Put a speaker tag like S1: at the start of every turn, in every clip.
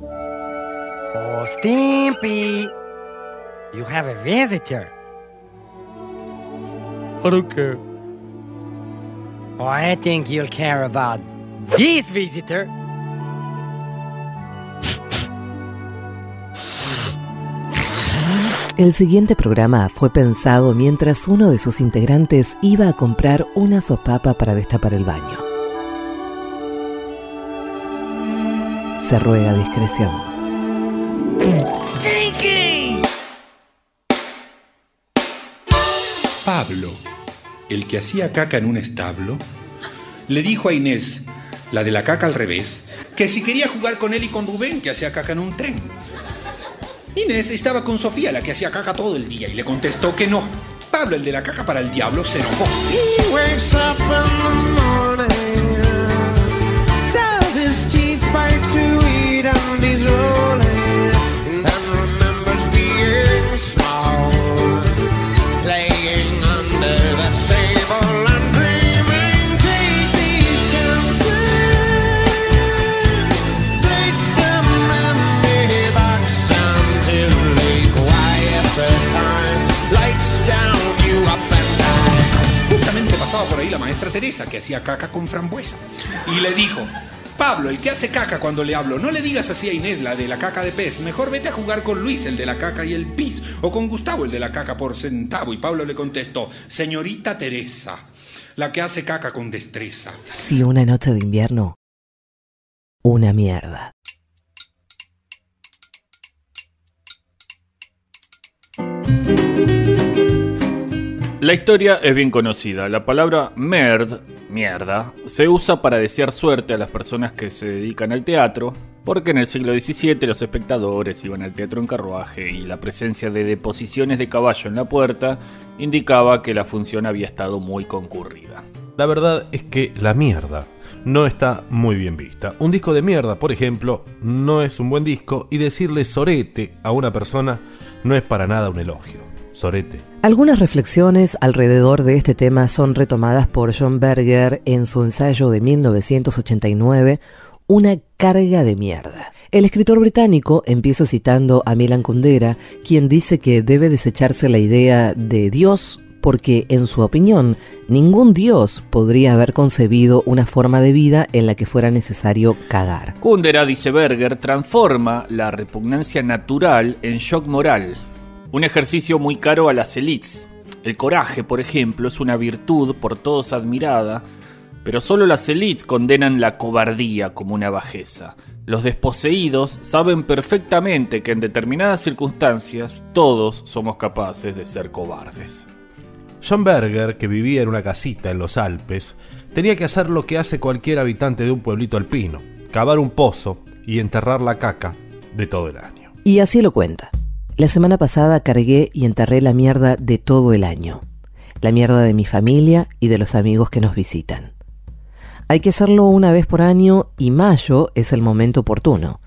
S1: Oh, Stimpy! You have a visitor.
S2: I don't care.
S1: Oh, I think you'll care about this visitor.
S3: El siguiente programa fue pensado mientras uno de sus integrantes iba a comprar una sopapa para destapar el baño. Se ruega discreción.
S4: Pablo, el que hacía caca en un establo, le dijo a Inés, la de la caca al revés, que si quería jugar con él y con Rubén, que hacía caca en un tren. Inés estaba con Sofía, la que hacía caca todo el día, y le contestó que no. Pablo, el de la caca para el diablo, se enojó. Por ahí la maestra Teresa, que hacía caca con frambuesa. Y le dijo, Pablo, el que hace caca cuando le hablo, no le digas así a Inés, la de la caca de pez. Mejor vete a jugar con Luis, el de la caca y el pis. O con Gustavo, el de la caca por centavo. Y Pablo le contestó, señorita Teresa, la que hace caca con destreza.
S3: Si una noche de invierno, una mierda.
S2: La historia es bien conocida. La palabra merd, mierda, se usa para desear suerte a las personas que se dedican al teatro, porque en el siglo XVII los espectadores iban al teatro en carruaje y la presencia de deposiciones de caballo en la puerta indicaba que la función había estado muy concurrida.
S5: La verdad es que la mierda no está muy bien vista. Un disco de mierda, por ejemplo, no es un buen disco y decirle sorete a una persona no es para nada un elogio. Sorete.
S3: Algunas reflexiones alrededor de este tema son retomadas por John Berger en su ensayo de 1989, Una carga de mierda. El escritor británico empieza citando a Milan Kundera, quien dice que debe desecharse la idea de Dios porque, en su opinión, ningún Dios podría haber concebido una forma de vida en la que fuera necesario cagar.
S2: Kundera, dice Berger, transforma la repugnancia natural en shock moral, un ejercicio muy caro a las elites. El coraje, por ejemplo, es una virtud por todos admirada, pero solo las elites condenan la cobardía como una bajeza. Los desposeídos saben perfectamente que en determinadas circunstancias todos somos capaces de ser cobardes.
S5: John Berger, que vivía en una casita en los Alpes, tenía que hacer lo que hace cualquier habitante de un pueblito alpino, cavar un pozo y enterrar la caca de todo el año.
S3: Y así lo cuenta. La semana pasada cargué y enterré la mierda de todo el año. La mierda de mi familia y de los amigos que nos visitan. Hay que hacerlo una vez por año y mayo es el momento oportuno.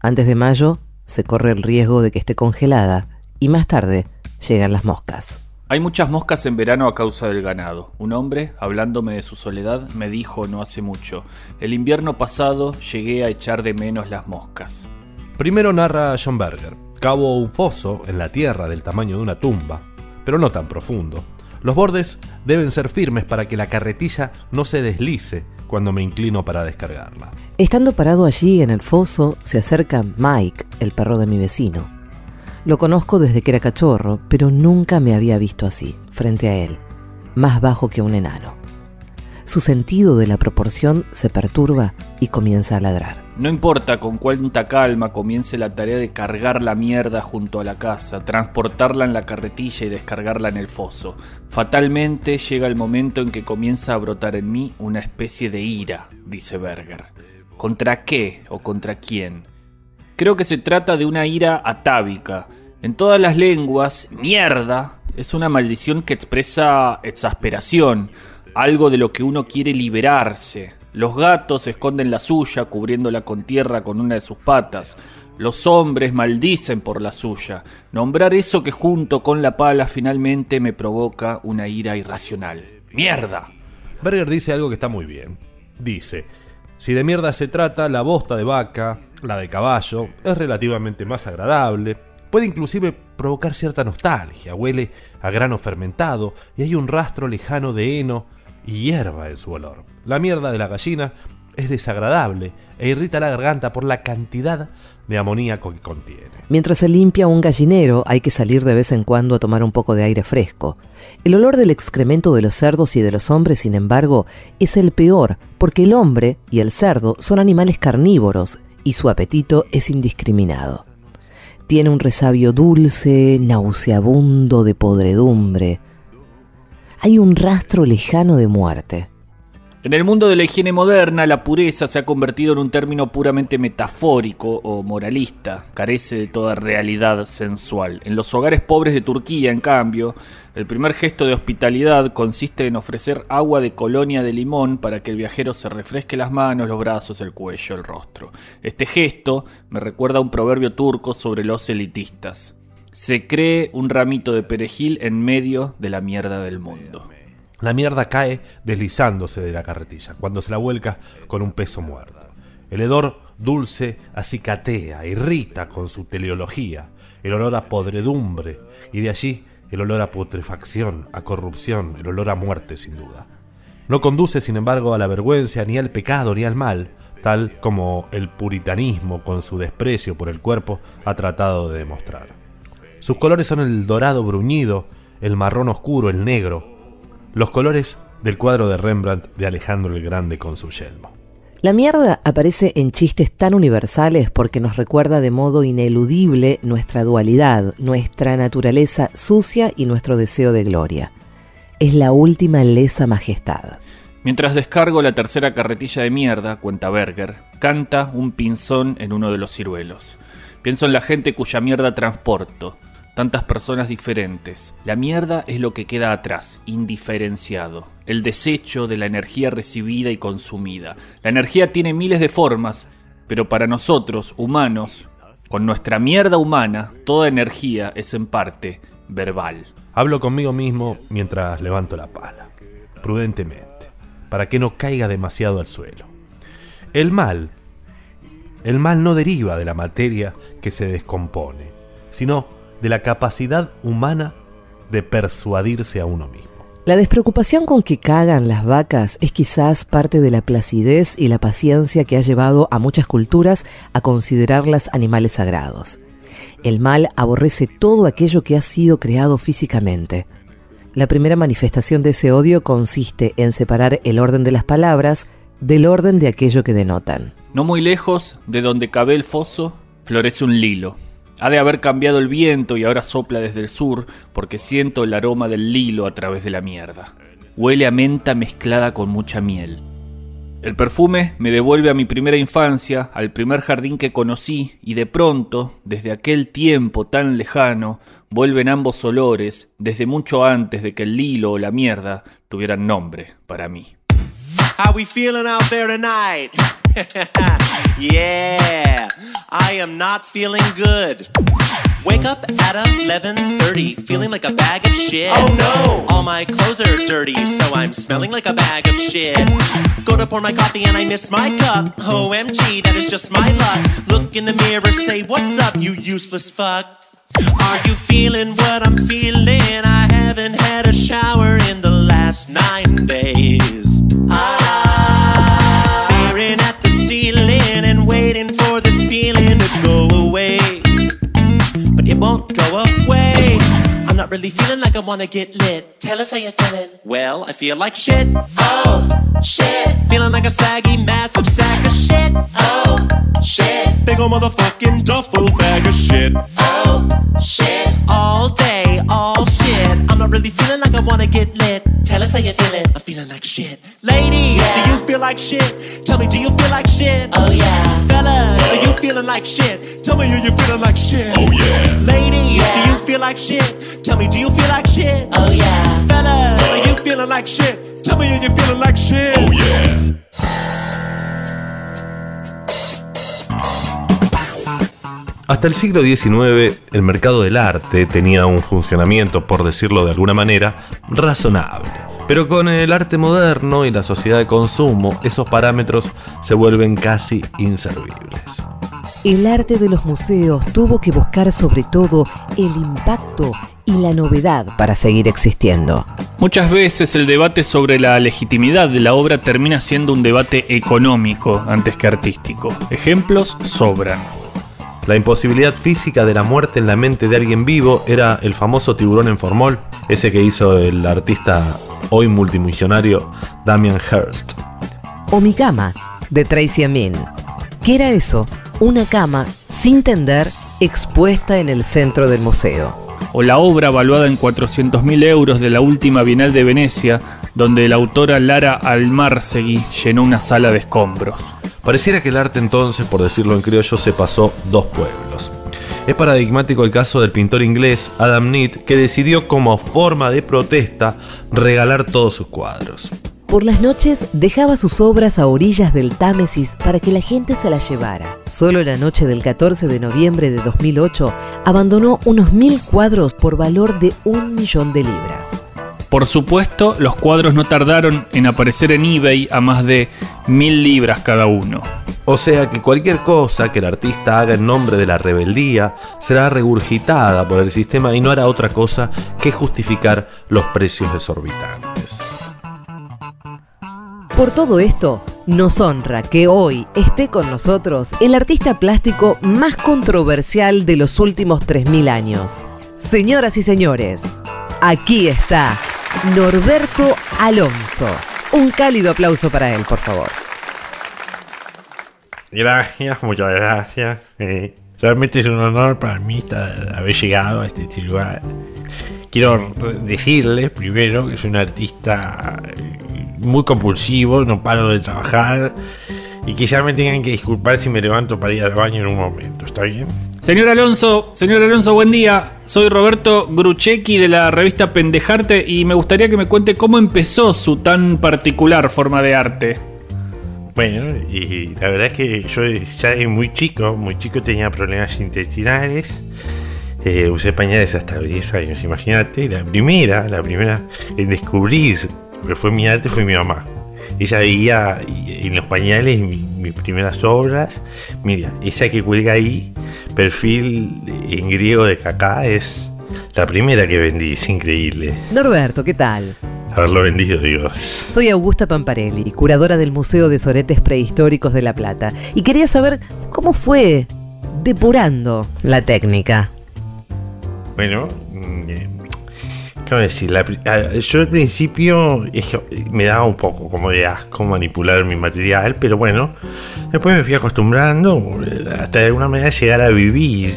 S3: Antes de mayo se corre el riesgo de que esté congelada y más tarde llegan las moscas.
S2: Hay muchas moscas en verano a causa del ganado. Un hombre, hablándome de su soledad, me dijo no hace mucho, el invierno pasado llegué a echar de menos las moscas.
S5: Primero narra John Berger. Cavo un foso en la tierra del tamaño de una tumba, pero no tan profundo. Los bordes deben ser firmes para que la carretilla no se deslice cuando me inclino para descargarla.
S3: Estando parado allí en el foso, se acerca Mike, el perro de mi vecino. Lo conozco desde que era cachorro, pero nunca me había visto así, frente a él, más bajo que un enano. Su sentido de la proporción se perturba y comienza a ladrar.
S2: No importa con cuánta calma comience la tarea de cargar la mierda junto a la casa, transportarla en la carretilla y descargarla en el foso. Fatalmente llega el momento en que comienza a brotar en mí una especie de ira, dice Berger. ¿Contra qué o contra quién? Creo que se trata de una ira atávica. En todas las lenguas, mierda es una maldición que expresa exasperación, algo de lo que uno quiere liberarse. Los gatos esconden la suya cubriéndola con tierra con una de sus patas. Los hombres maldicen por la suya. Nombrar eso que junto con la pala finalmente me provoca una ira irracional. ¡Mierda!
S5: Berger dice algo que está muy bien. Dice, si de mierda se trata, la bosta de vaca, La de caballo es relativamente más agradable, puede inclusive provocar cierta nostalgia, huele a grano fermentado y hay un rastro lejano de heno y hierba en su olor. La mierda de la gallina es desagradable e irrita la garganta por la cantidad de amoníaco que contiene.
S3: Mientras se limpia un gallinero, hay que salir de vez en cuando a tomar un poco de aire fresco. El olor del excremento de los cerdos y de los hombres, sin embargo, es el peor, porque el hombre y el cerdo son animales carnívoros y su apetito es indiscriminado. Tiene un resabio dulce, nauseabundo de podredumbre. Hay un rastro lejano de muerte.
S2: En el mundo de la higiene moderna, la pureza se ha convertido en un término puramente metafórico o moralista, carece de toda realidad sensual. En los hogares pobres de Turquía, en cambio, el primer gesto de hospitalidad consiste en ofrecer agua de colonia de limón para que el viajero se refresque las manos, los brazos, el cuello, el rostro. Este gesto me recuerda a un proverbio turco sobre los elitistas. Se cree un ramito de perejil en medio de la mierda del mundo.
S5: La mierda cae deslizándose de la carretilla cuando se la vuelca con un peso muerto. El hedor dulce acicatea, irrita con su teleología, el olor a podredumbre y de allí el olor a putrefacción, a corrupción, el olor a muerte sin duda. No conduce, sin embargo, a la vergüenza, ni al pecado, ni al mal, tal como el puritanismo, con su desprecio por el cuerpo, ha tratado de demostrar. Sus colores son el dorado bruñido, el marrón oscuro, el negro, los colores del cuadro de Rembrandt de Alejandro el Grande con su yelmo.
S3: La mierda aparece en chistes tan universales porque nos recuerda de modo ineludible nuestra dualidad, nuestra naturaleza sucia y nuestro deseo de gloria. Es la última lesa majestad.
S2: Mientras descargo la tercera carretilla de mierda, cuenta Berger, canta un pinzón en uno de los ciruelos. Pienso en la gente cuya mierda transporto, tantas personas diferentes. La mierda es lo que queda atrás, indiferenciado, el desecho de la energía recibida y consumida. La energía tiene miles de formas, pero para nosotros, humanos, con nuestra mierda humana, toda energía es en parte verbal.
S5: Hablo conmigo mismo mientras levanto la pala, prudentemente, para que no caiga demasiado al suelo. El mal, el mal no deriva de la materia que se descompone, sino de la capacidad humana de persuadirse a uno mismo.
S3: La despreocupación con que cagan las vacas es quizás parte de la placidez y la paciencia que ha llevado a muchas culturas a considerarlas animales sagrados. El mal aborrece todo aquello que ha sido creado físicamente. La primera manifestación de ese odio consiste en separar el orden de las palabras del orden de aquello que denotan.
S2: No muy lejos de donde cabe el foso, florece un lilo. Ha de haber cambiado el viento y ahora sopla desde el sur porque siento el aroma del lilo a través de la mierda. Huele a menta mezclada con mucha miel. El perfume me devuelve a mi primera infancia, al primer jardín que conocí, y de pronto, desde aquel tiempo tan lejano, vuelven ambos olores, desde mucho antes de que el lilo o la mierda tuvieran nombre para mí.
S6: How we feeling out there tonight? yeah, I am not feeling good. Wake up at 11:30, feeling like a bag of shit. Oh no! All my clothes are dirty, so I'm smelling like a bag of shit. Go to pour my coffee and I miss my cup. OMG, that is just my luck. Look in the mirror, say what's up, you useless fuck. Are you feeling what I'm feeling? I haven't had a shower in the last nine days. Ah, go away. I'm not really feeling like I wanna get lit. Tell us how you're feeling. Well, I feel like shit. Oh, shit. Feeling like a saggy, massive sack of shit. Oh, shit. Big ol' motherfucking duffel bag of shit. Oh, shit. All day, all. I'm not really feeling like I wanna get lit. Tell us how you're feeling. I'm feeling like shit. Ladies, do you feel like shit? Tell me, do you feel like shit? Oh yeah. Fellas, are you feeling like shit? Tell me, are you feeling like shit? Oh yeah. Ladies, do you feel like shit? Tell me, do you feel like shit? Oh yeah. Fellas, are you feeling like shit? Tell me, are you feeling like shit? Oh yeah.
S5: Hasta el siglo XIX, el mercado del arte tenía un funcionamiento, por decirlo de alguna manera, razonable. Pero con el arte moderno y la sociedad de consumo, esos parámetros se vuelven casi inservibles.
S3: el arte de los museos tuvo que buscar sobre todo el impacto y la novedad para seguir existiendo.
S2: Muchas veces el debate sobre la legitimidad de la obra termina siendo un debate económico antes que artístico. Ejemplos sobran.
S5: La imposibilidad física de la muerte en la mente de alguien vivo era el famoso tiburón en formol, ese que hizo el artista hoy multimillonario Damien Hirst.
S3: O mi cama, de Tracy Amin. ¿Qué era eso? Una cama, sin tender, expuesta en el centro del museo.
S2: O la obra valuada en 400.000 euros de la última Bienal de Venecia, donde la autora Lara Almarsegui llenó una sala de escombros.
S5: Pareciera que el arte entonces, por decirlo en criollo, se pasó dos pueblos. Es paradigmático el caso del pintor inglés Adam Neat, que decidió como forma de protesta regalar todos sus cuadros.
S3: Por las noches dejaba sus obras a orillas del Támesis para que la gente se las llevara. Solo la noche del 14 de noviembre de 2008 abandonó unos mil cuadros por valor de un millón de libras.
S2: Por supuesto, los cuadros no tardaron en aparecer en eBay a más de mil libras cada uno.
S5: O sea que cualquier cosa que el artista haga en nombre de la rebeldía será regurgitada por el sistema y no hará otra cosa que justificar los precios exorbitantes.
S3: Por todo esto, nos honra que hoy esté con nosotros el artista plástico más controversial de los últimos 3.000 años. Señoras y señores, aquí está Norberto Alonso. Un cálido aplauso para él, por favor.
S7: Gracias, muchas gracias. Eh, realmente es un honor para mí haber llegado a este lugar. Quiero decirles primero que soy un artista eh, muy compulsivo, no paro de trabajar y que ya me tengan que disculpar si me levanto para ir al baño en un momento, ¿está bien?
S2: Señor Alonso, señor Alonso, buen día. Soy Roberto Gruchecki de la revista Pendejarte y me gustaría que me cuente cómo empezó su tan particular forma de arte.
S7: Bueno, y la verdad es que yo ya de muy chico, muy chico tenía problemas intestinales. Eh, usé pañales hasta 10 años, imagínate. La primera, la primera en descubrir que fue mi arte fue mi mamá. Ella veía y- en los pañales mi- mis primeras obras. Mira, esa que cuelga ahí, perfil en griego de cacá, es la primera que vendí, es increíble.
S3: Norberto, ¿qué tal?
S7: Haberlo vendido, Dios.
S3: Soy Augusta Pamparelli, curadora del Museo de Soretes Prehistóricos de La Plata, y quería saber cómo fue depurando la técnica.
S7: Bueno, mm, eh, ¿cómo decir? Yo al principio que me daba un poco como de asco manipular mi material, pero bueno, después me fui acostumbrando eh, hasta de alguna manera llegar a vivir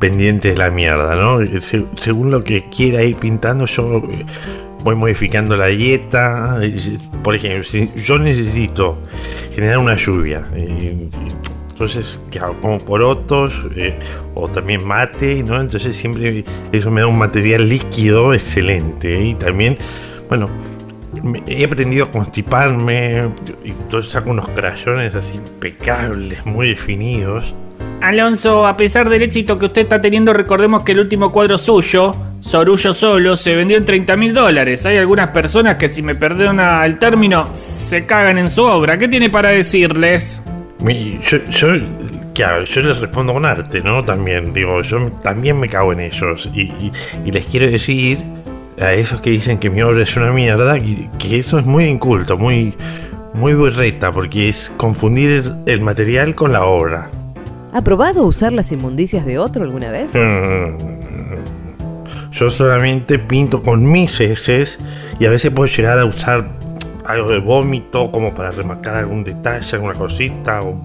S7: pendiente de la mierda, ¿no? Eh, se- según lo que quiera ir pintando, yo eh, voy modificando la dieta. eh, Por ejemplo, si yo necesito generar una lluvia, eh, entonces. Como porotos eh, o también mate, ¿no? Entonces siempre eso me da un material líquido excelente. Y también, bueno, he aprendido a constiparme. Y entonces saco unos crayones así impecables, muy definidos.
S2: Alonso, a pesar del éxito que usted está teniendo, recordemos que el último cuadro suyo, Sorullo Solo, se vendió en 30 mil dólares. Hay algunas personas que, si me perdona el término, se cagan en su obra. ¿Qué tiene para decirles?
S7: Yo, yo, ¿qué hago? Yo les respondo con arte, ¿no? También, digo, yo también me cago en ellos. Y, y- y les quiero decir a esos que dicen que mi obra es una mierda, que, que eso es muy inculto, muy, muy berreta, porque es confundir el, el material con la obra.
S3: ¿Ha probado usar las inmundicias de otro alguna vez?
S7: Mm. Yo solamente pinto con mis heces y a veces puedo llegar a usar algo de vómito como para remarcar algún detalle, alguna cosita, o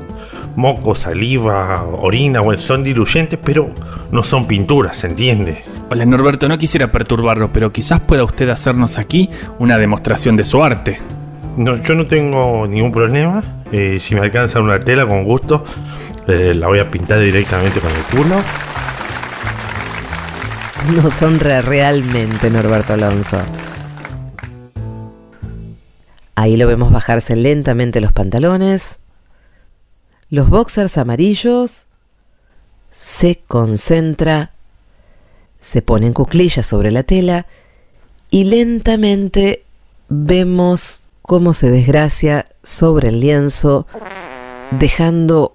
S7: moco, saliva, orina, o son diluyentes, pero no son pinturas, ¿se entiende?
S2: Hola Norberto, no quisiera perturbarlo, pero quizás pueda usted hacernos aquí una demostración de su arte.
S7: No, yo no tengo ningún problema. eh, si me alcanza una tela, con gusto, eh, la voy a pintar directamente con el culo.
S3: Nos honra realmente Norberto Alonso. Ahí lo vemos bajarse lentamente los pantalones, los boxers amarillos, se concentra, se pone en cuclillas sobre la tela y lentamente vemos cómo se desgracia sobre el lienzo dejando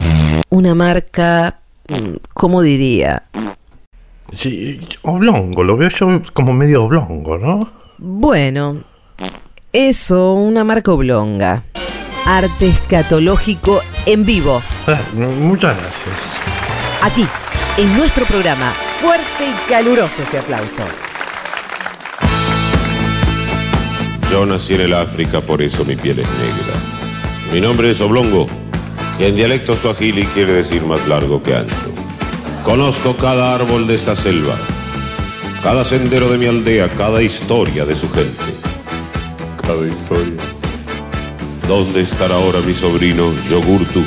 S3: una marca, mm, ¿cómo diría?
S7: Sí, oblongo, lo veo yo como medio oblongo, ¿no?
S3: Bueno, eso, una marca oblonga. Arte escatológico en vivo,
S7: muchas gracias.
S3: aquí, en nuestro programa. Fuerte y caluroso ese aplauso.
S8: Yo nací en el África, por eso mi piel es negra. Mi nombre es Oblongo, que en dialecto suajili quiere decir más largo que ancho. Conozco cada árbol de esta selva, cada sendero de mi aldea, cada historia de su gente. ¿Dónde estará ahora mi sobrino Yogurtu?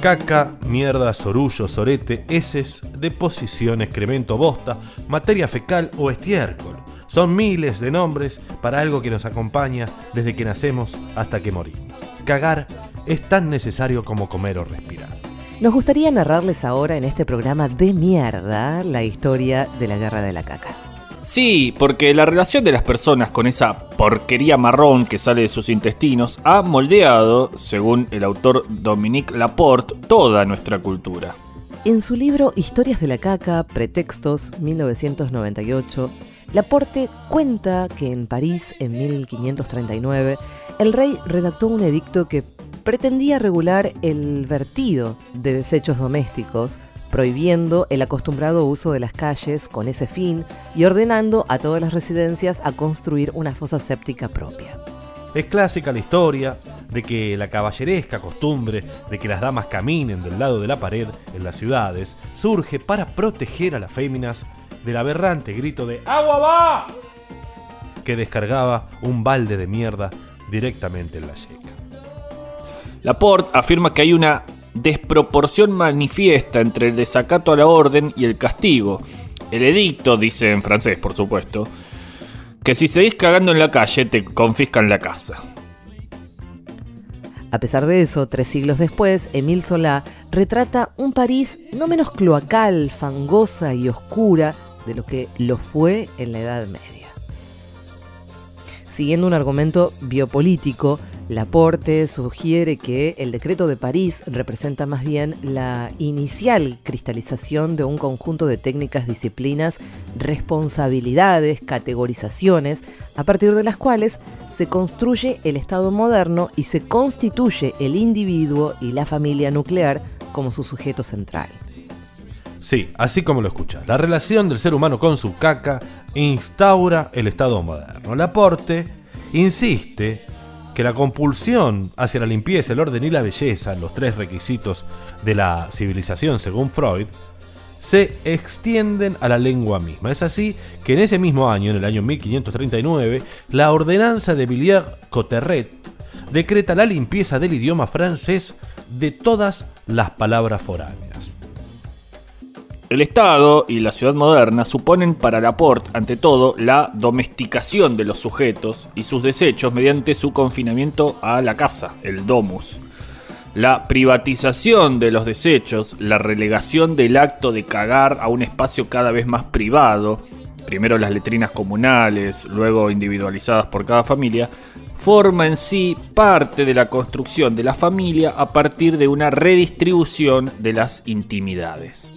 S5: Caca, mierda, sorullo, sorete, heces, deposición, excremento, bosta, materia fecal o estiércol. Son miles de nombres para algo que nos acompaña desde que nacemos hasta que morimos. Cagar es tan necesario como comer o respirar.
S3: Nos gustaría narrarles ahora en este programa de mierda la historia de la guerra de la caca.
S2: Sí, porque la relación de las personas con esa porquería marrón que sale de sus intestinos ha moldeado, según el autor Dominique Laporte, toda nuestra cultura.
S3: En su libro Historias de la caca, Pretextos, 1998, Laporte cuenta que en París, en 1539, el rey redactó un edicto que pretendía regular el vertido de desechos domésticos, prohibiendo el acostumbrado uso de las calles con ese fin y ordenando a todas las residencias a construir una fosa séptica propia.
S5: Es clásica la historia de que la caballeresca costumbre de que las damas caminen del lado de la pared en las ciudades surge para proteger a las féminas del aberrante grito de ¡Agua va! que descargaba un balde de mierda directamente en la yeca.
S2: Laporte afirma que hay una desproporción manifiesta entre el desacato a la orden y el castigo. El edicto dice en francés, por supuesto, que si seguís cagando en la calle te confiscan la casa.
S3: A pesar de eso, tres siglos después, Émile Solá retrata un París no menos cloacal, fangosa y oscura de lo que lo fue en la Edad Media. Siguiendo un argumento biopolítico, Laporte sugiere que el decreto de París representa más bien la inicial cristalización de un conjunto de técnicas, disciplinas, responsabilidades, categorizaciones, a partir de las cuales se construye el Estado moderno y se constituye el individuo y la familia nuclear como su sujeto central.
S5: Sí, así como lo escuchas. La relación del ser humano con su caca instaura el Estado moderno. Laporte insiste que la compulsión hacia la limpieza, el orden y la belleza, los tres requisitos de la civilización según Freud, se extienden a la lengua misma. Es así que en ese mismo año, en el año 1539, la ordenanza de Villiers-Cotterret decreta la limpieza del idioma francés de todas las palabras foráneas.
S2: El Estado y la ciudad moderna suponen para Laporte, ante todo, la domesticación de los sujetos y sus desechos mediante su confinamiento a la casa, el domus. La privatización de los desechos, la relegación del acto de cagar a un espacio cada vez más privado, primero las letrinas comunales, luego individualizadas por cada familia, forma en sí parte de la construcción de la familia a partir de una redistribución de las intimidades.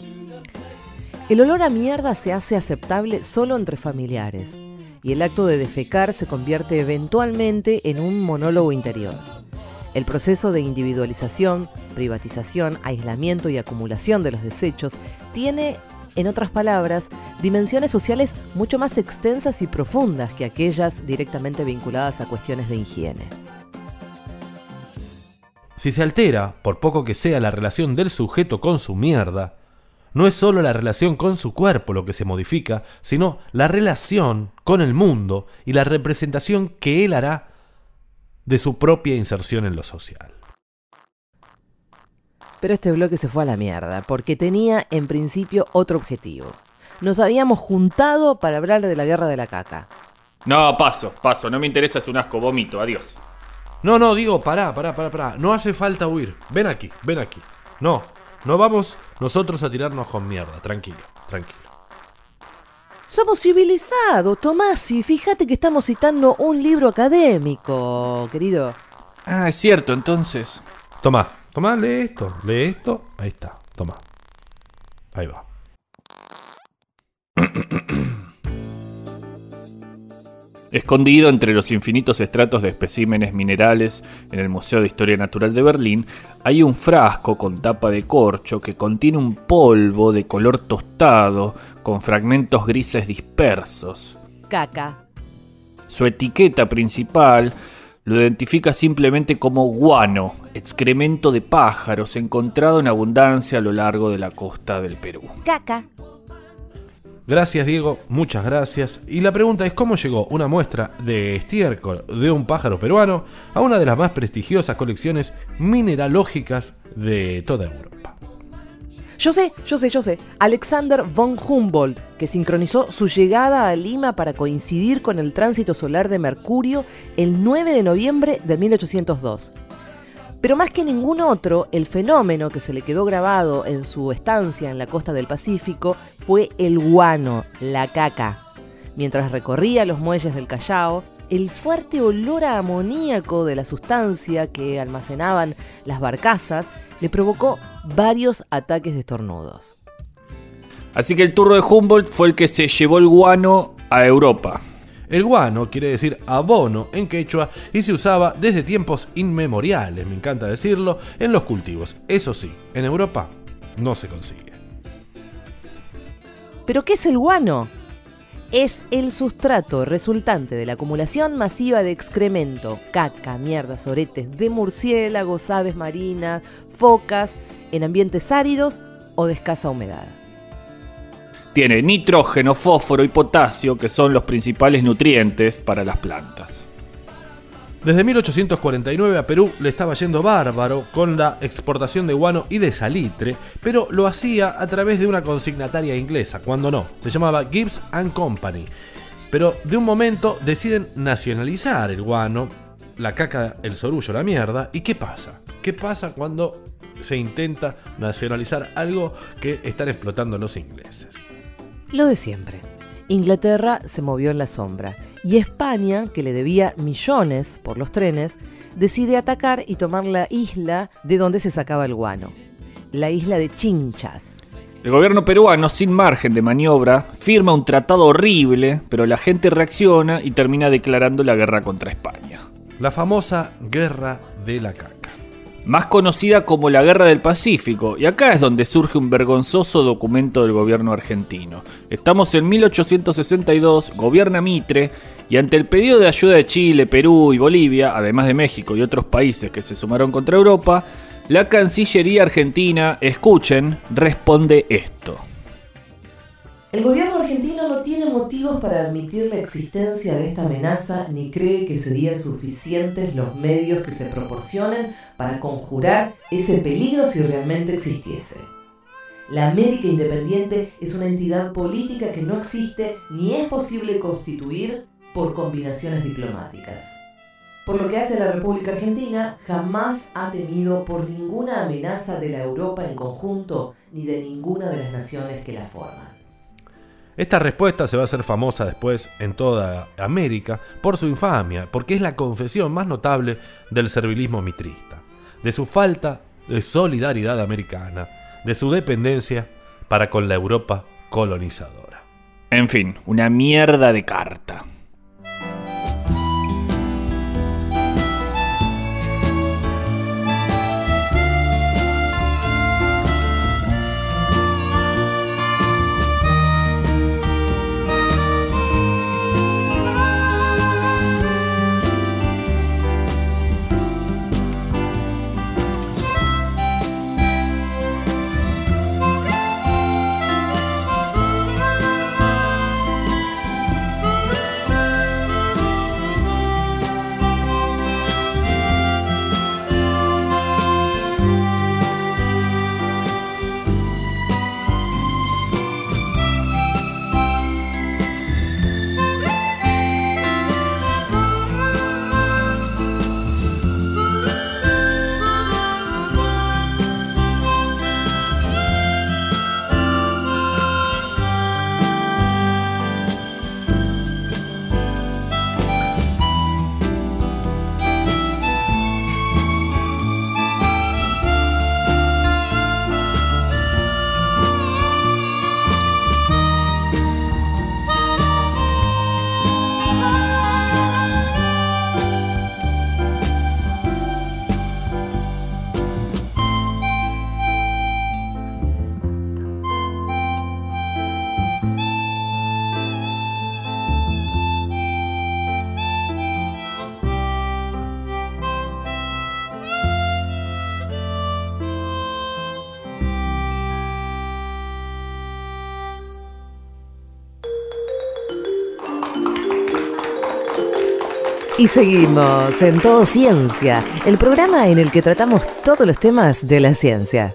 S3: El olor a mierda se hace aceptable solo entre familiares y el acto de defecar se convierte eventualmente en un monólogo interior. El proceso de individualización, privatización, aislamiento y acumulación de los desechos tiene, en otras palabras, dimensiones sociales mucho más extensas y profundas que aquellas directamente vinculadas a cuestiones de higiene.
S5: Si se altera, por poco que sea la relación del sujeto con su mierda, no es solo la relación con su cuerpo lo que se modifica, sino la relación con el mundo y la representación que él hará de su propia inserción en lo social.
S3: Pero este bloque se fue a la mierda, porque tenía en principio otro objetivo. Nos habíamos juntado para hablar de la guerra de la caca.
S2: No, paso, paso, no me interesa, es un asco, vomito, adiós.
S5: No, no, digo, pará, pará, pará, pará. No hace falta huir. Ven aquí, ven aquí. No, no vamos nosotros a tirarnos con mierda. Tranquilo, tranquilo.
S3: Somos civilizados, Tomasi. Fíjate que estamos citando un libro académico, querido.
S2: Ah, es cierto, entonces.
S5: Tomá, tomá, lee esto, lee esto. Ahí está, toma. Ahí va.
S2: Escondido entre los infinitos estratos de especímenes minerales en el Museo de Historia Natural de Berlín, hay un frasco con tapa de corcho que contiene un polvo de color tostado con fragmentos grises dispersos.
S3: Caca.
S2: Su etiqueta principal lo identifica simplemente como guano, excremento de pájaros encontrado en abundancia a lo largo de la costa del Perú.
S3: Caca.
S5: Gracias Diego, muchas gracias. Y la pregunta es cómo llegó una muestra de estiércol de un pájaro peruano a una de las más prestigiosas colecciones mineralógicas de toda Europa.
S3: Yo sé, yo sé, yo sé. Alexander von Humboldt, que sincronizó su llegada a Lima para coincidir con el tránsito solar de Mercurio el 9 de noviembre de 1802. Pero más que ningún otro, el fenómeno que se le quedó grabado en su estancia en la costa del Pacífico fue el guano, la caca. Mientras recorría los muelles del Callao, el fuerte olor a amoníaco de la sustancia que almacenaban las barcazas le provocó varios ataques de estornudos.
S2: Así que el turro de Humboldt fue el que se llevó el guano a Europa.
S5: El guano quiere decir abono en quechua y se usaba desde tiempos inmemoriales, me encanta decirlo, en los cultivos. Eso sí, en Europa no se consigue.
S3: ¿Pero qué es el guano? Es el sustrato resultante de la acumulación masiva de excremento, caca, mierdas, oretes de murciélagos, aves marinas, focas, en ambientes áridos o de escasa humedad.
S2: Tiene nitrógeno, fósforo y potasio, que son los principales nutrientes para las plantas.
S5: Desde 1849 a Perú le estaba yendo bárbaro con la exportación de guano y de salitre, pero lo hacía a través de una consignataria inglesa, cuando no, se llamaba Gibbs and Company. Pero de un momento deciden nacionalizar el guano, la caca, el sorullo, la mierda, ¿y qué pasa? ¿Qué pasa cuando se intenta nacionalizar algo que están explotando los ingleses?
S3: Lo de siempre. Inglaterra se movió en la sombra Y España, que le debía millones por los trenes, decide atacar y tomar la isla de donde se sacaba el guano, la isla de Chinchas.
S2: El gobierno peruano, sin margen de maniobra, firma un tratado horrible, pero la gente reacciona y termina declarando la guerra contra España.
S5: La famosa Guerra de la Caca.
S2: Más conocida como la Guerra del Pacífico, y acá es donde surge un vergonzoso documento del gobierno argentino. Estamos en 1862, gobierna Mitre, y ante el pedido de ayuda de Chile, Perú y Bolivia, además de México y otros países que se sumaron contra Europa, la Cancillería argentina, escuchen, responde esto.
S3: El gobierno argentino no tiene motivos para admitir la existencia de esta amenaza ni cree que serían suficientes los medios que se proporcionen para conjurar ese peligro si realmente existiese. La América Independiente es una entidad política que no existe ni es posible constituir por combinaciones diplomáticas. Por lo que hace a la República Argentina, jamás ha temido por ninguna amenaza de la Europa en conjunto ni de ninguna de las naciones que la forman.
S5: Esta respuesta se va a hacer famosa después en toda América por su infamia, porque es la confesión más notable del servilismo mitrista, de su falta de solidaridad americana, de su dependencia para con la Europa colonizadora.
S2: En fin, una mierda de carta.
S3: Y seguimos en Todo Ciencia, el programa en el que tratamos todos los temas de la ciencia.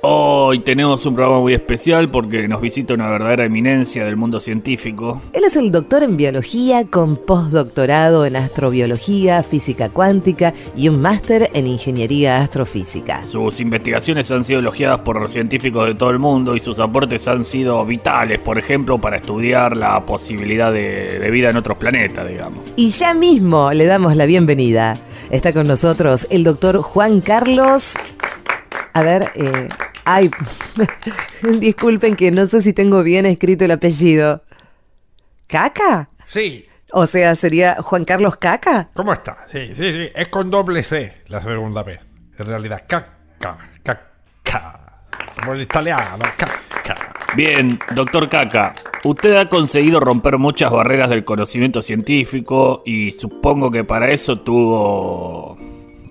S2: Hoy tenemos un programa muy especial porque nos visita una verdadera eminencia del mundo científico.
S3: Él es el doctor en biología con postdoctorado en astrobiología, física cuántica y un máster en ingeniería astrofísica.
S2: Sus investigaciones han sido elogiadas por científicos de todo el mundo y sus aportes han sido vitales, por ejemplo, para estudiar la posibilidad de, de vida en otros planetas, digamos.
S3: Y ya mismo le damos la bienvenida. Está con nosotros el doctor Juan Carlos. A ver, eh, ay, disculpen que no sé si tengo bien escrito el apellido. ¿Caca?
S7: Sí,
S3: O sea, sería Juan Carlos Caca.
S7: ¿cómo está? Sí, sí, sí. Es con doble C la segunda vez. En realidad, caca, caca. Como el italiano, caca.
S2: Bien, doctor Caca, usted ha conseguido romper muchas barreras del conocimiento científico y supongo que para eso tuvo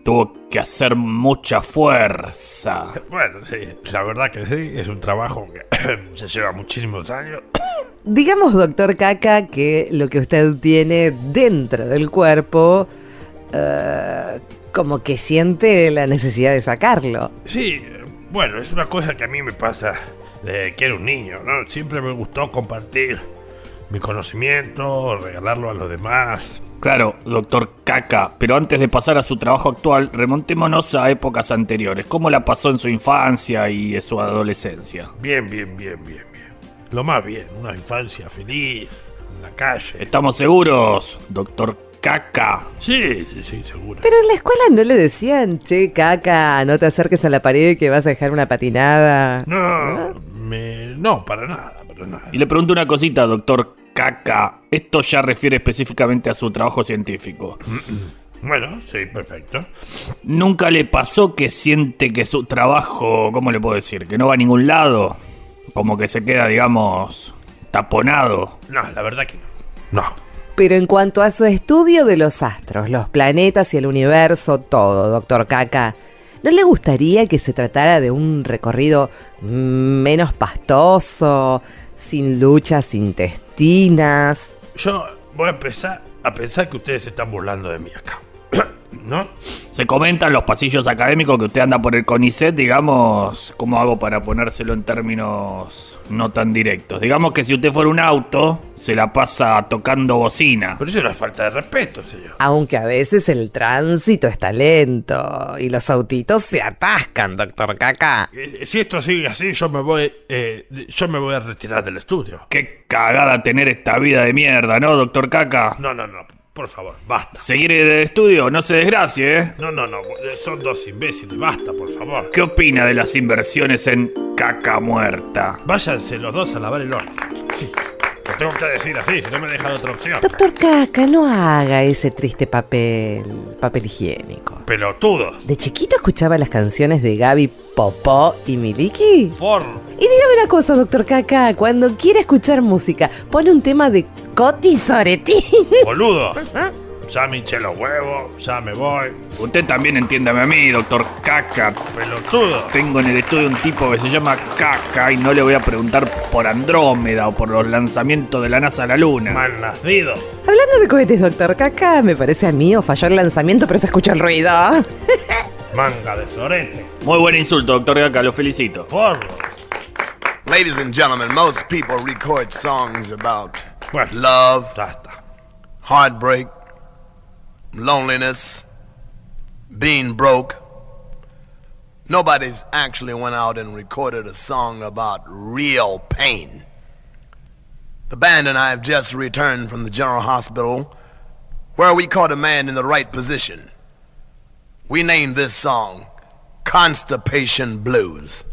S2: tuvo que hacer mucha fuerza.
S7: Bueno, sí, la verdad que sí. Es un trabajo que se lleva muchísimos años.
S3: Digamos, doctor Caca, que lo que usted tiene dentro del cuerpo, eh, como que siente la necesidad de sacarlo.
S7: Sí, bueno, es una cosa que a mí me pasa desde que era un niño, ¿no? Siempre me gustó compartir mi conocimiento, regalarlo a los demás.
S2: Claro, doctor Caca, pero antes de pasar a su trabajo actual, remontémonos a épocas anteriores. ¿Cómo la pasó en su infancia y en su adolescencia?
S7: Bien, bien, bien, bien, bien. Lo más bien, una infancia feliz,
S5: en la calle.
S2: ¿Estamos seguros, doctor Caca?
S5: Sí, sí, sí, seguro.
S3: Pero en la escuela no le decían, che, caca, no te acerques a la pared que vas a dejar una patinada.
S5: No, me, no, para nada,
S2: Y le pregunto una cosita, doctor Caca. Esto ya refiere específicamente a su trabajo científico.
S5: Bueno, sí, perfecto.
S2: ¿Nunca le pasó que siente que su trabajo, ¿cómo le puedo decir? Que no va a ningún lado? Como que se queda, digamos, taponado.
S5: No, la verdad que no. No.
S3: Pero en cuanto a su estudio de los astros, los planetas y el universo, todo, doctor Caca, ¿no le gustaría que se tratara de un recorrido mm, menos pastoso, sin luchas intestinas?
S5: Yo voy a empezar a pensar que ustedes se están burlando de mí acá. ¿No?
S2: Se comenta en los pasillos académicos que usted anda por el CONICET, digamos, ¿cómo hago para ponérselo en términos no tan directos? Digamos que si usted fuera un auto, se la pasa tocando bocina.
S5: Pero eso no es falta de respeto, señor.
S3: Aunque a veces el tránsito está lento y los autitos se atascan, doctor Caca.
S5: Eh, Si esto sigue así, yo me voy, eh, yo me voy a retirar del estudio.
S2: Qué cagada tener esta vida de mierda, ¿no, doctor Caca?
S5: No, no, no, por favor, basta.
S2: Seguir en el estudio, no se desgracie, ¿eh?
S5: No, no, no, son dos imbéciles, basta, por favor.
S2: ¿Qué opina de las inversiones en caca muerta?
S5: Váyanse los dos a lavar el horno. Sí, lo tengo que decir así, si no me dejan otra opción.
S3: Doctor Caca, no haga ese triste papel, papel higiénico.
S5: Pelotudos.
S3: ¿De chiquito escuchaba las canciones de Gaby Popó y Miliki?
S5: Por...
S3: Y dígame una cosa, doctor Caca, cuando quiere escuchar música, pone un tema de Coti Soretti.
S5: Boludo. Ya me hinché los huevos, ya me voy.
S2: Usted también entiéndame a mí, doctor Caca.
S5: Pelotudo.
S2: Tengo en el estudio un tipo que se llama Caca y no le voy a preguntar por Andrómeda o por los lanzamientos de la NASA a la Luna.
S5: Mal nacido.
S3: Hablando de cohetes, doctor Caca, me parece a mí o falló el lanzamiento, pero se escucha el ruido.
S5: Manga de florete.
S2: Muy buen insulto, doctor Caca, lo felicito.
S5: Porro.
S9: Ladies and gentlemen, most people record songs about
S5: Bueno,
S9: love,
S5: ya
S9: heartbreak, loneliness, being broke. Nobody's actually went out and recorded a song about real pain. The band and I have just returned from the General Hospital where we caught a man in the right position. We named this song Constipation Blues.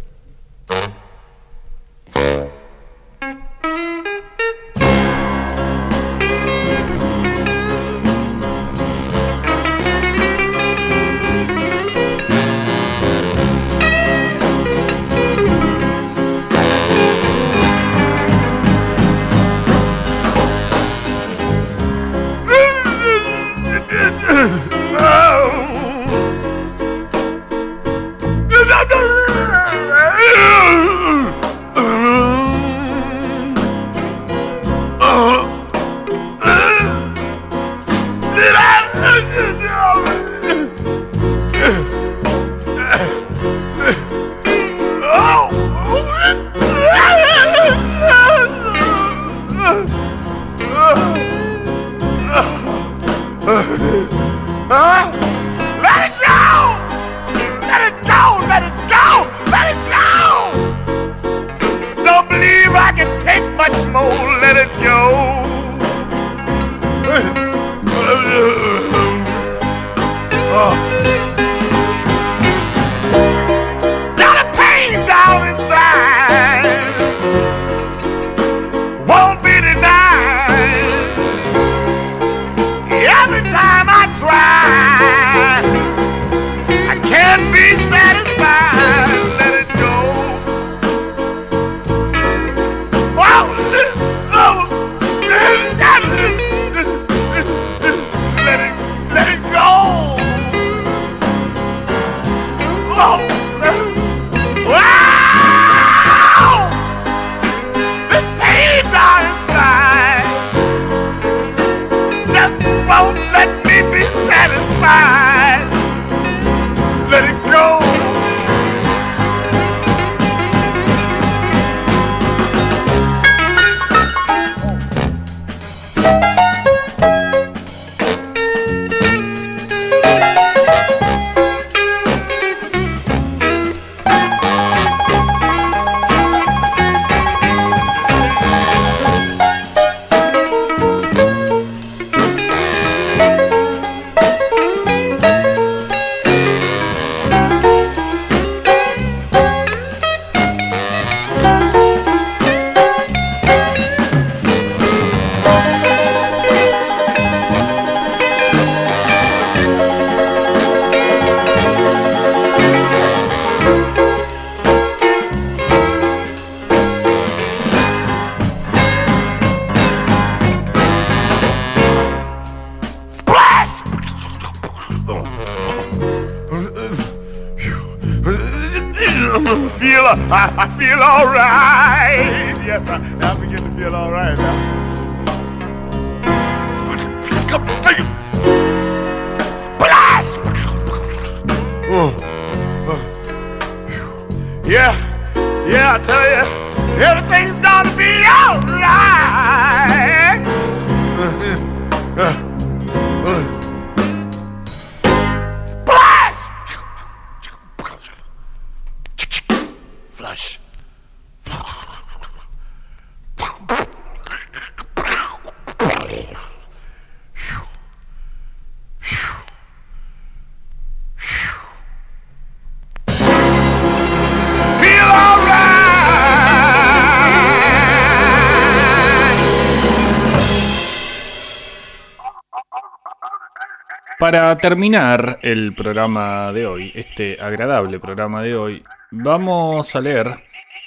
S2: Para terminar el programa de hoy, este agradable programa de hoy, vamos a leer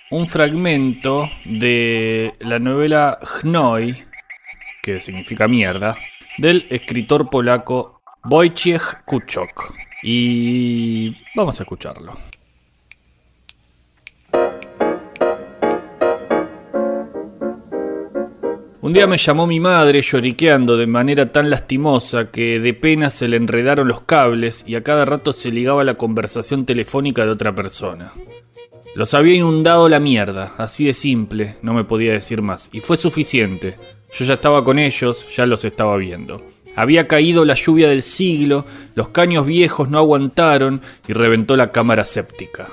S2: un fragmento de la novela Hnoi, que significa mierda, del escritor polaco Wojciech Kuczok. Y vamos a escucharlo. Un día me llamó mi madre lloriqueando de manera tan lastimosa que de pena se le enredaron los cables y a cada rato se ligaba la conversación telefónica de otra persona. Los había inundado la mierda, así de simple, no me podía decir más, y fue suficiente. Yo ya estaba con ellos, ya los estaba viendo. Había caído la lluvia del siglo, los caños viejos no aguantaron y reventó la cámara séptica.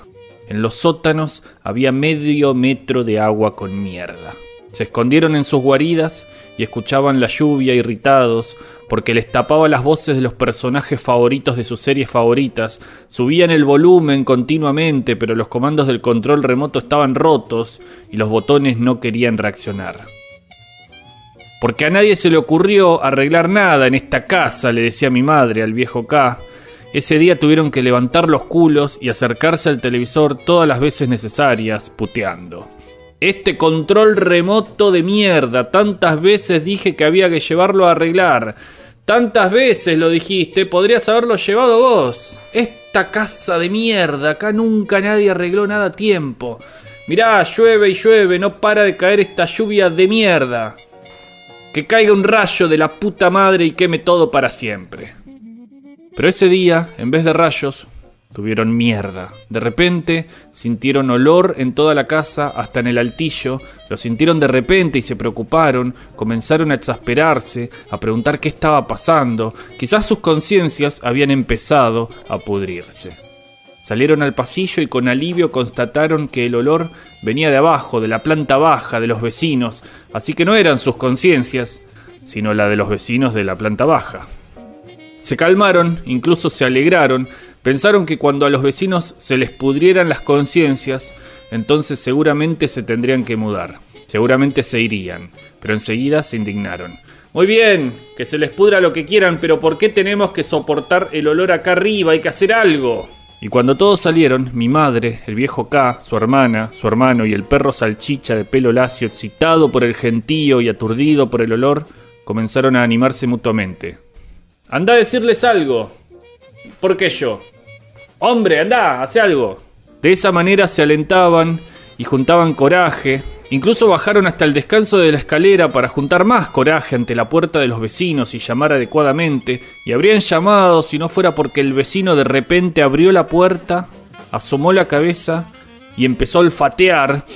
S2: En los sótanos había medio metro de agua con mierda. Se escondieron en sus guaridas y escuchaban la lluvia irritados porque les tapaba las voces de los personajes favoritos de sus series favoritas, subían el volumen continuamente pero los comandos del control remoto estaban rotos y los botones no querían reaccionar. Porque a nadie se le ocurrió arreglar nada en esta casa, le decía mi madre al viejo K. Ese día tuvieron que levantar los culos y acercarse al televisor todas las veces necesarias, puteando. Este control remoto de mierda, tantas veces dije que había que llevarlo a arreglar. Tantas veces lo dijiste, podrías haberlo llevado vos. Esta casa de mierda, acá nunca nadie arregló nada a tiempo. Mirá, llueve y llueve, no para de caer esta lluvia de mierda. Que caiga un rayo de la puta madre y queme todo para siempre. Pero ese día, en vez de rayos, tuvieron mierda. De repente sintieron olor en toda la casa, hasta en el altillo. Lo sintieron de repente y se preocuparon, comenzaron a exasperarse, a preguntar qué estaba pasando. Quizás sus conciencias habían empezado a pudrirse. Salieron al pasillo y con alivio constataron que el olor venía de abajo, de la planta baja, de los vecinos, así que no eran sus conciencias, sino la de los vecinos de la planta baja. Se calmaron, incluso se alegraron, pensaron que cuando a los vecinos se les pudrieran las conciencias, entonces seguramente se tendrían que mudar, seguramente se irían, pero enseguida se indignaron. Muy bien, que se les pudra lo que quieran, pero ¿por qué tenemos que soportar el olor acá arriba? Hay que hacer algo. Y cuando todos salieron, mi madre, el viejo K, su hermana, su hermano y el perro salchicha de pelo lacio, excitado por el gentío y aturdido por el olor, comenzaron a animarse mutuamente. Anda a decirles algo. ¿Por qué yo? Hombre, anda, hace algo. De esa manera se alentaban y juntaban coraje. Incluso bajaron hasta el descanso de la escalera para juntar más coraje ante la puerta de los vecinos y llamar adecuadamente. Y habrían llamado si no fuera porque el vecino de repente abrió la puerta, asomó la cabeza y empezó a olfatear.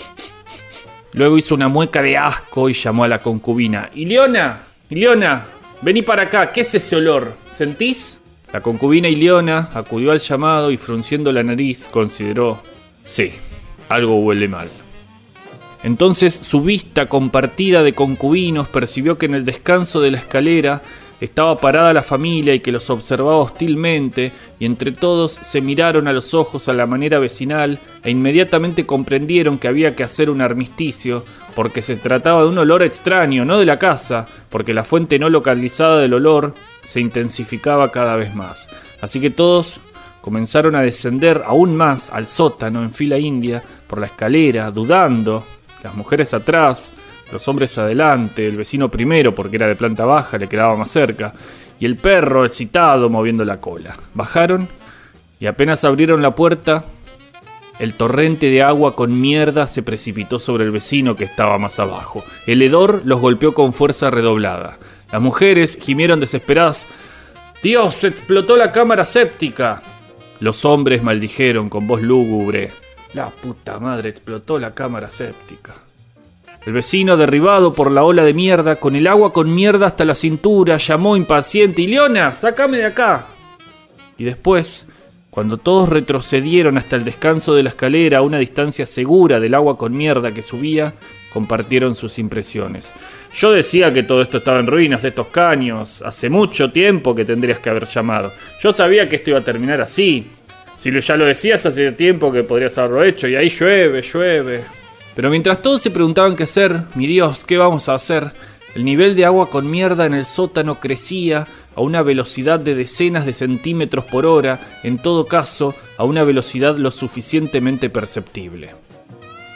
S2: Luego hizo una mueca de asco y llamó a la concubina. Iliona, Iliona, vení para acá, ¿qué es ese olor? ¿Sentís? La concubina Iliona acudió al llamado y frunciendo la nariz consideró, sí, algo huele mal. Entonces su vista compartida de concubinos percibió que en el descanso de la escalera estaba parada la familia y que los observaba hostilmente, y entre todos se miraron a los ojos a la manera vecinal e inmediatamente comprendieron que había que hacer un armisticio, porque se trataba de un olor extraño, no de la casa, porque la fuente no localizada del olor se intensificaba cada vez más. Así que todos comenzaron a descender aún más al sótano en fila india por la escalera, dudando, las mujeres atrás, los hombres adelante, el vecino primero porque era de planta baja, le quedaba más cerca, y el perro excitado moviendo la cola. Bajaron y apenas abrieron la puerta, El torrente de agua con mierda se precipitó sobre el vecino que estaba más abajo. El hedor los golpeó con fuerza redoblada. Las mujeres gimieron desesperadas. ¡Dios! ¡Explotó la cámara séptica! Los hombres maldijeron con voz lúgubre. La puta madre, explotó la cámara séptica. El vecino, derribado por la ola de mierda, con el agua con mierda hasta la cintura, llamó impaciente: ¡Ileona, sácame de acá! Y después, cuando todos retrocedieron hasta el descanso de la escalera a una distancia segura del agua con mierda que subía, compartieron sus impresiones. Yo decía que todo esto estaba en ruinas, estos caños. Hace mucho tiempo que tendrías que haber llamado. Yo sabía que esto iba a terminar así. Si ya lo decías hace tiempo que podrías haberlo hecho, y ahí llueve, llueve. Pero mientras todos se preguntaban qué hacer, mi Dios, ¿qué vamos a hacer? El nivel de agua con mierda en el sótano crecía a una velocidad de decenas de centímetros por hora, en todo caso, a una velocidad lo suficientemente perceptible.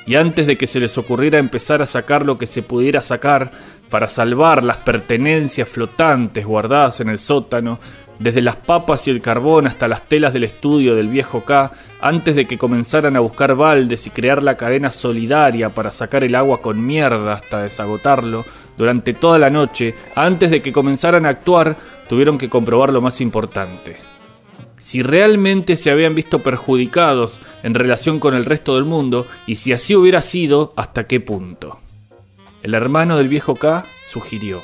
S2: Y antes de que se les ocurriera empezar a sacar lo que se pudiera sacar para salvar las pertenencias flotantes guardadas en el sótano, desde las papas y el carbón hasta las telas del estudio del viejo K, antes de que comenzaran a buscar baldes y crear la cadena solidaria para sacar el agua con mierda hasta desagotarlo, durante toda la noche, antes de que comenzaran a actuar, tuvieron que comprobar lo más importante. Si realmente se habían visto perjudicados en relación con el resto del mundo y si así hubiera sido, hasta qué punto. El hermano del viejo K sugirió,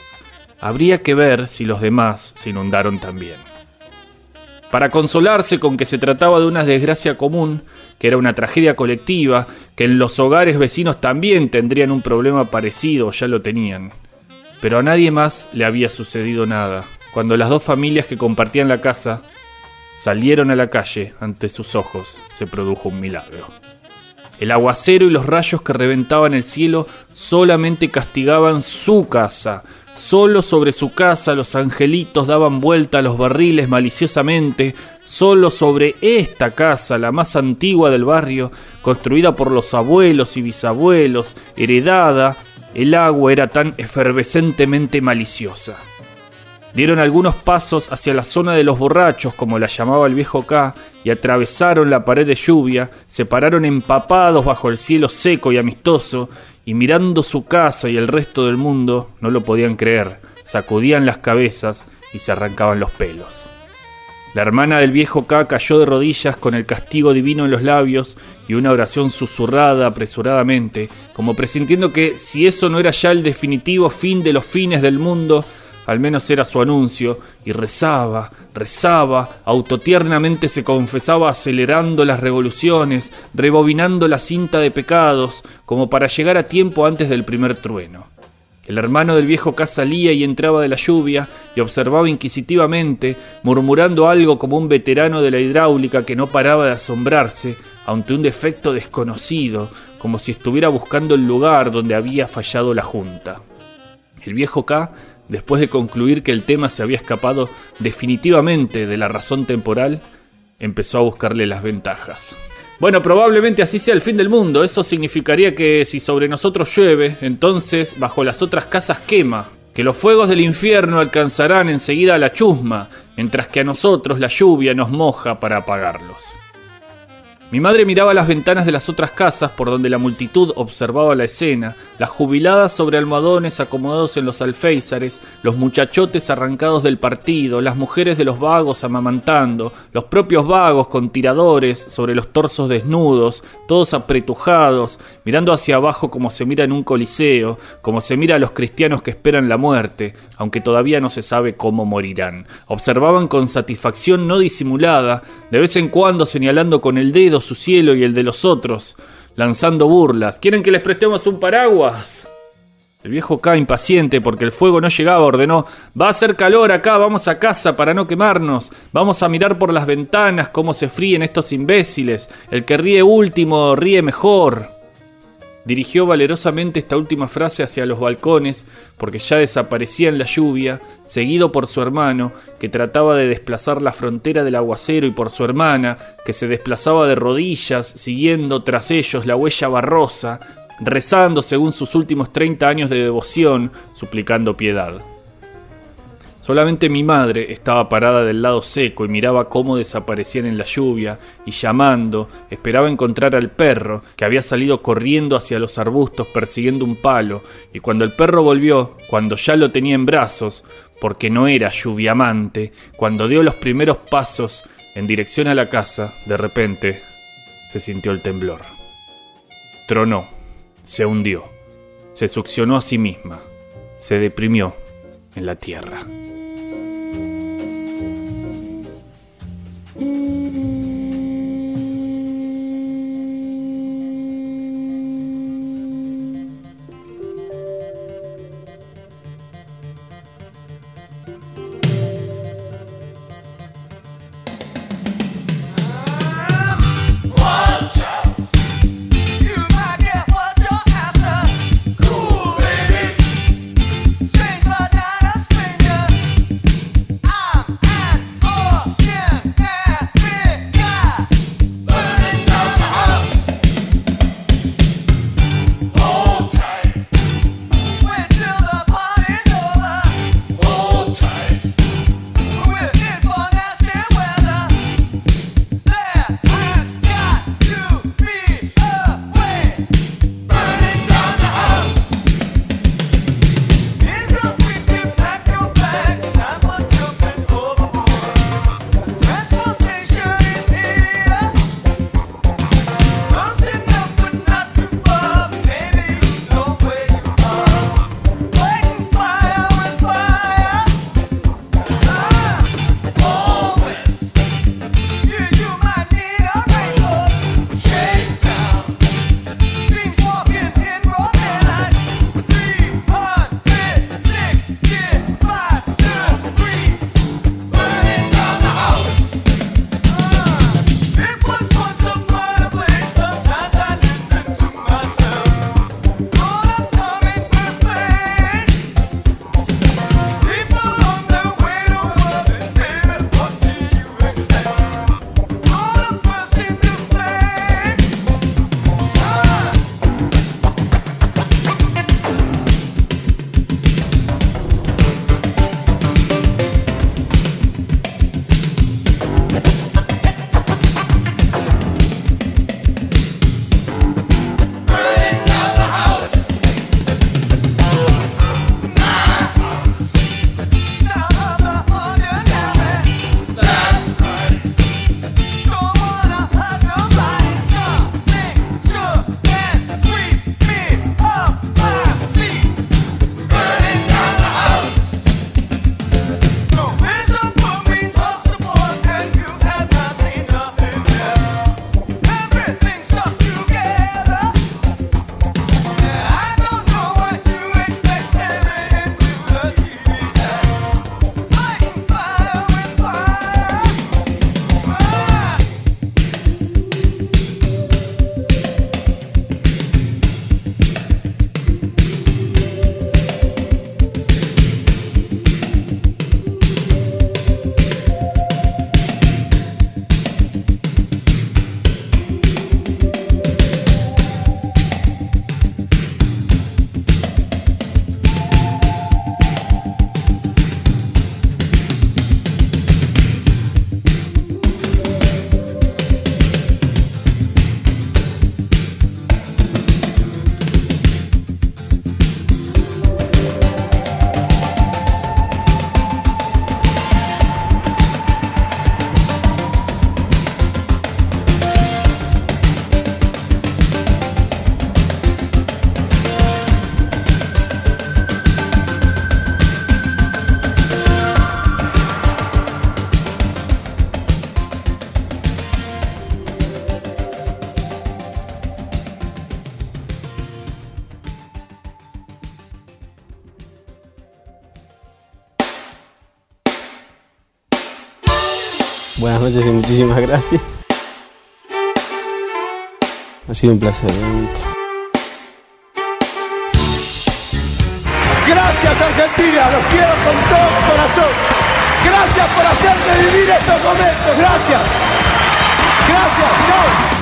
S2: habría que ver si los demás se inundaron también. Para consolarse con que se trataba de una desgracia común, que era una tragedia colectiva, que en los hogares vecinos también tendrían un problema parecido, ya lo tenían. Pero a nadie más le había sucedido nada. Cuando las dos familias que compartían la casa salieron a la calle, ante sus ojos se produjo un milagro. El aguacero y los rayos que reventaban el cielo solamente castigaban su casa. Solo sobre su casa los angelitos daban vuelta a los barriles maliciosamente. Solo sobre esta casa, la más antigua del barrio, construida por los abuelos y bisabuelos, heredada, el agua era tan efervescentemente maliciosa. Dieron algunos pasos hacia la zona de los borrachos, como la llamaba el viejo K, y atravesaron la pared de lluvia, se pararon empapados bajo el cielo seco y amistoso, y mirando su casa y el resto del mundo, no lo podían creer, sacudían las cabezas y se arrancaban los pelos. La hermana del viejo K cayó de rodillas con el castigo divino en los labios y una oración susurrada apresuradamente, como presintiendo que si eso no era ya el definitivo fin de los fines del mundo, al menos era su anuncio, y rezaba, rezaba, autotiernamente se confesaba acelerando las revoluciones, rebobinando la cinta de pecados, como para llegar a tiempo antes del primer trueno. El hermano del viejo K salía y entraba de la lluvia y observaba inquisitivamente, murmurando algo como un veterano de la hidráulica que no paraba de asombrarse ante un defecto desconocido, como si estuviera buscando el lugar donde había fallado la junta. El viejo K después de concluir que el tema se había escapado definitivamente de la razón temporal, empezó a buscarle las ventajas. Bueno, probablemente así sea el fin del mundo. Eso significaría que si sobre nosotros llueve, entonces bajo las otras casas quema. Que los fuegos del infierno alcanzarán enseguida a la chusma, mientras que a nosotros la lluvia nos moja para apagarlos. Mi madre miraba las ventanas de las otras casas por donde la multitud observaba la escena, las jubiladas sobre almohadones acomodados en los alféizares, los muchachotes arrancados del partido, las mujeres de los vagos amamantando, los propios vagos con tiradores sobre los torsos desnudos, todos apretujados, mirando hacia abajo como se mira en un coliseo, como se mira a los cristianos que esperan la muerte, aunque todavía no se sabe cómo morirán. Observaban con satisfacción no disimulada, de vez en cuando señalando con el dedo su cielo y el de los otros, lanzando burlas. ¿Quieren que les prestemos un paraguas? El viejo K, impaciente porque el fuego no llegaba, ordenó, va a hacer calor acá, vamos a casa para no quemarnos, vamos a mirar por las ventanas cómo se fríen estos imbéciles, el que ríe último ríe mejor. Dirigió valerosamente esta última frase hacia los balcones, porque ya desaparecía en la lluvia, seguido por su hermano, que trataba de desplazar la frontera del aguacero, y por su hermana, que se desplazaba de rodillas, siguiendo tras ellos la huella barrosa, rezando según sus últimos 30 años de devoción, suplicando piedad.
S8: Solamente mi madre estaba parada del lado seco y miraba cómo desaparecían en la lluvia y llamando, esperaba encontrar al perro que había salido corriendo hacia los arbustos persiguiendo un palo y cuando el perro volvió, cuando ya lo tenía en brazos, porque no era lluviamante, cuando dio los primeros pasos en dirección a la casa, de repente se sintió el temblor. Tronó, se hundió, se succionó a sí misma, se deprimió en la tierra.
S10: y muchísimas gracias. Ha sido un placer. ¿eh?
S11: Gracias Argentina, los quiero con todo mi corazón. Gracias por hacerme vivir estos momentos, gracias. Gracias, chao.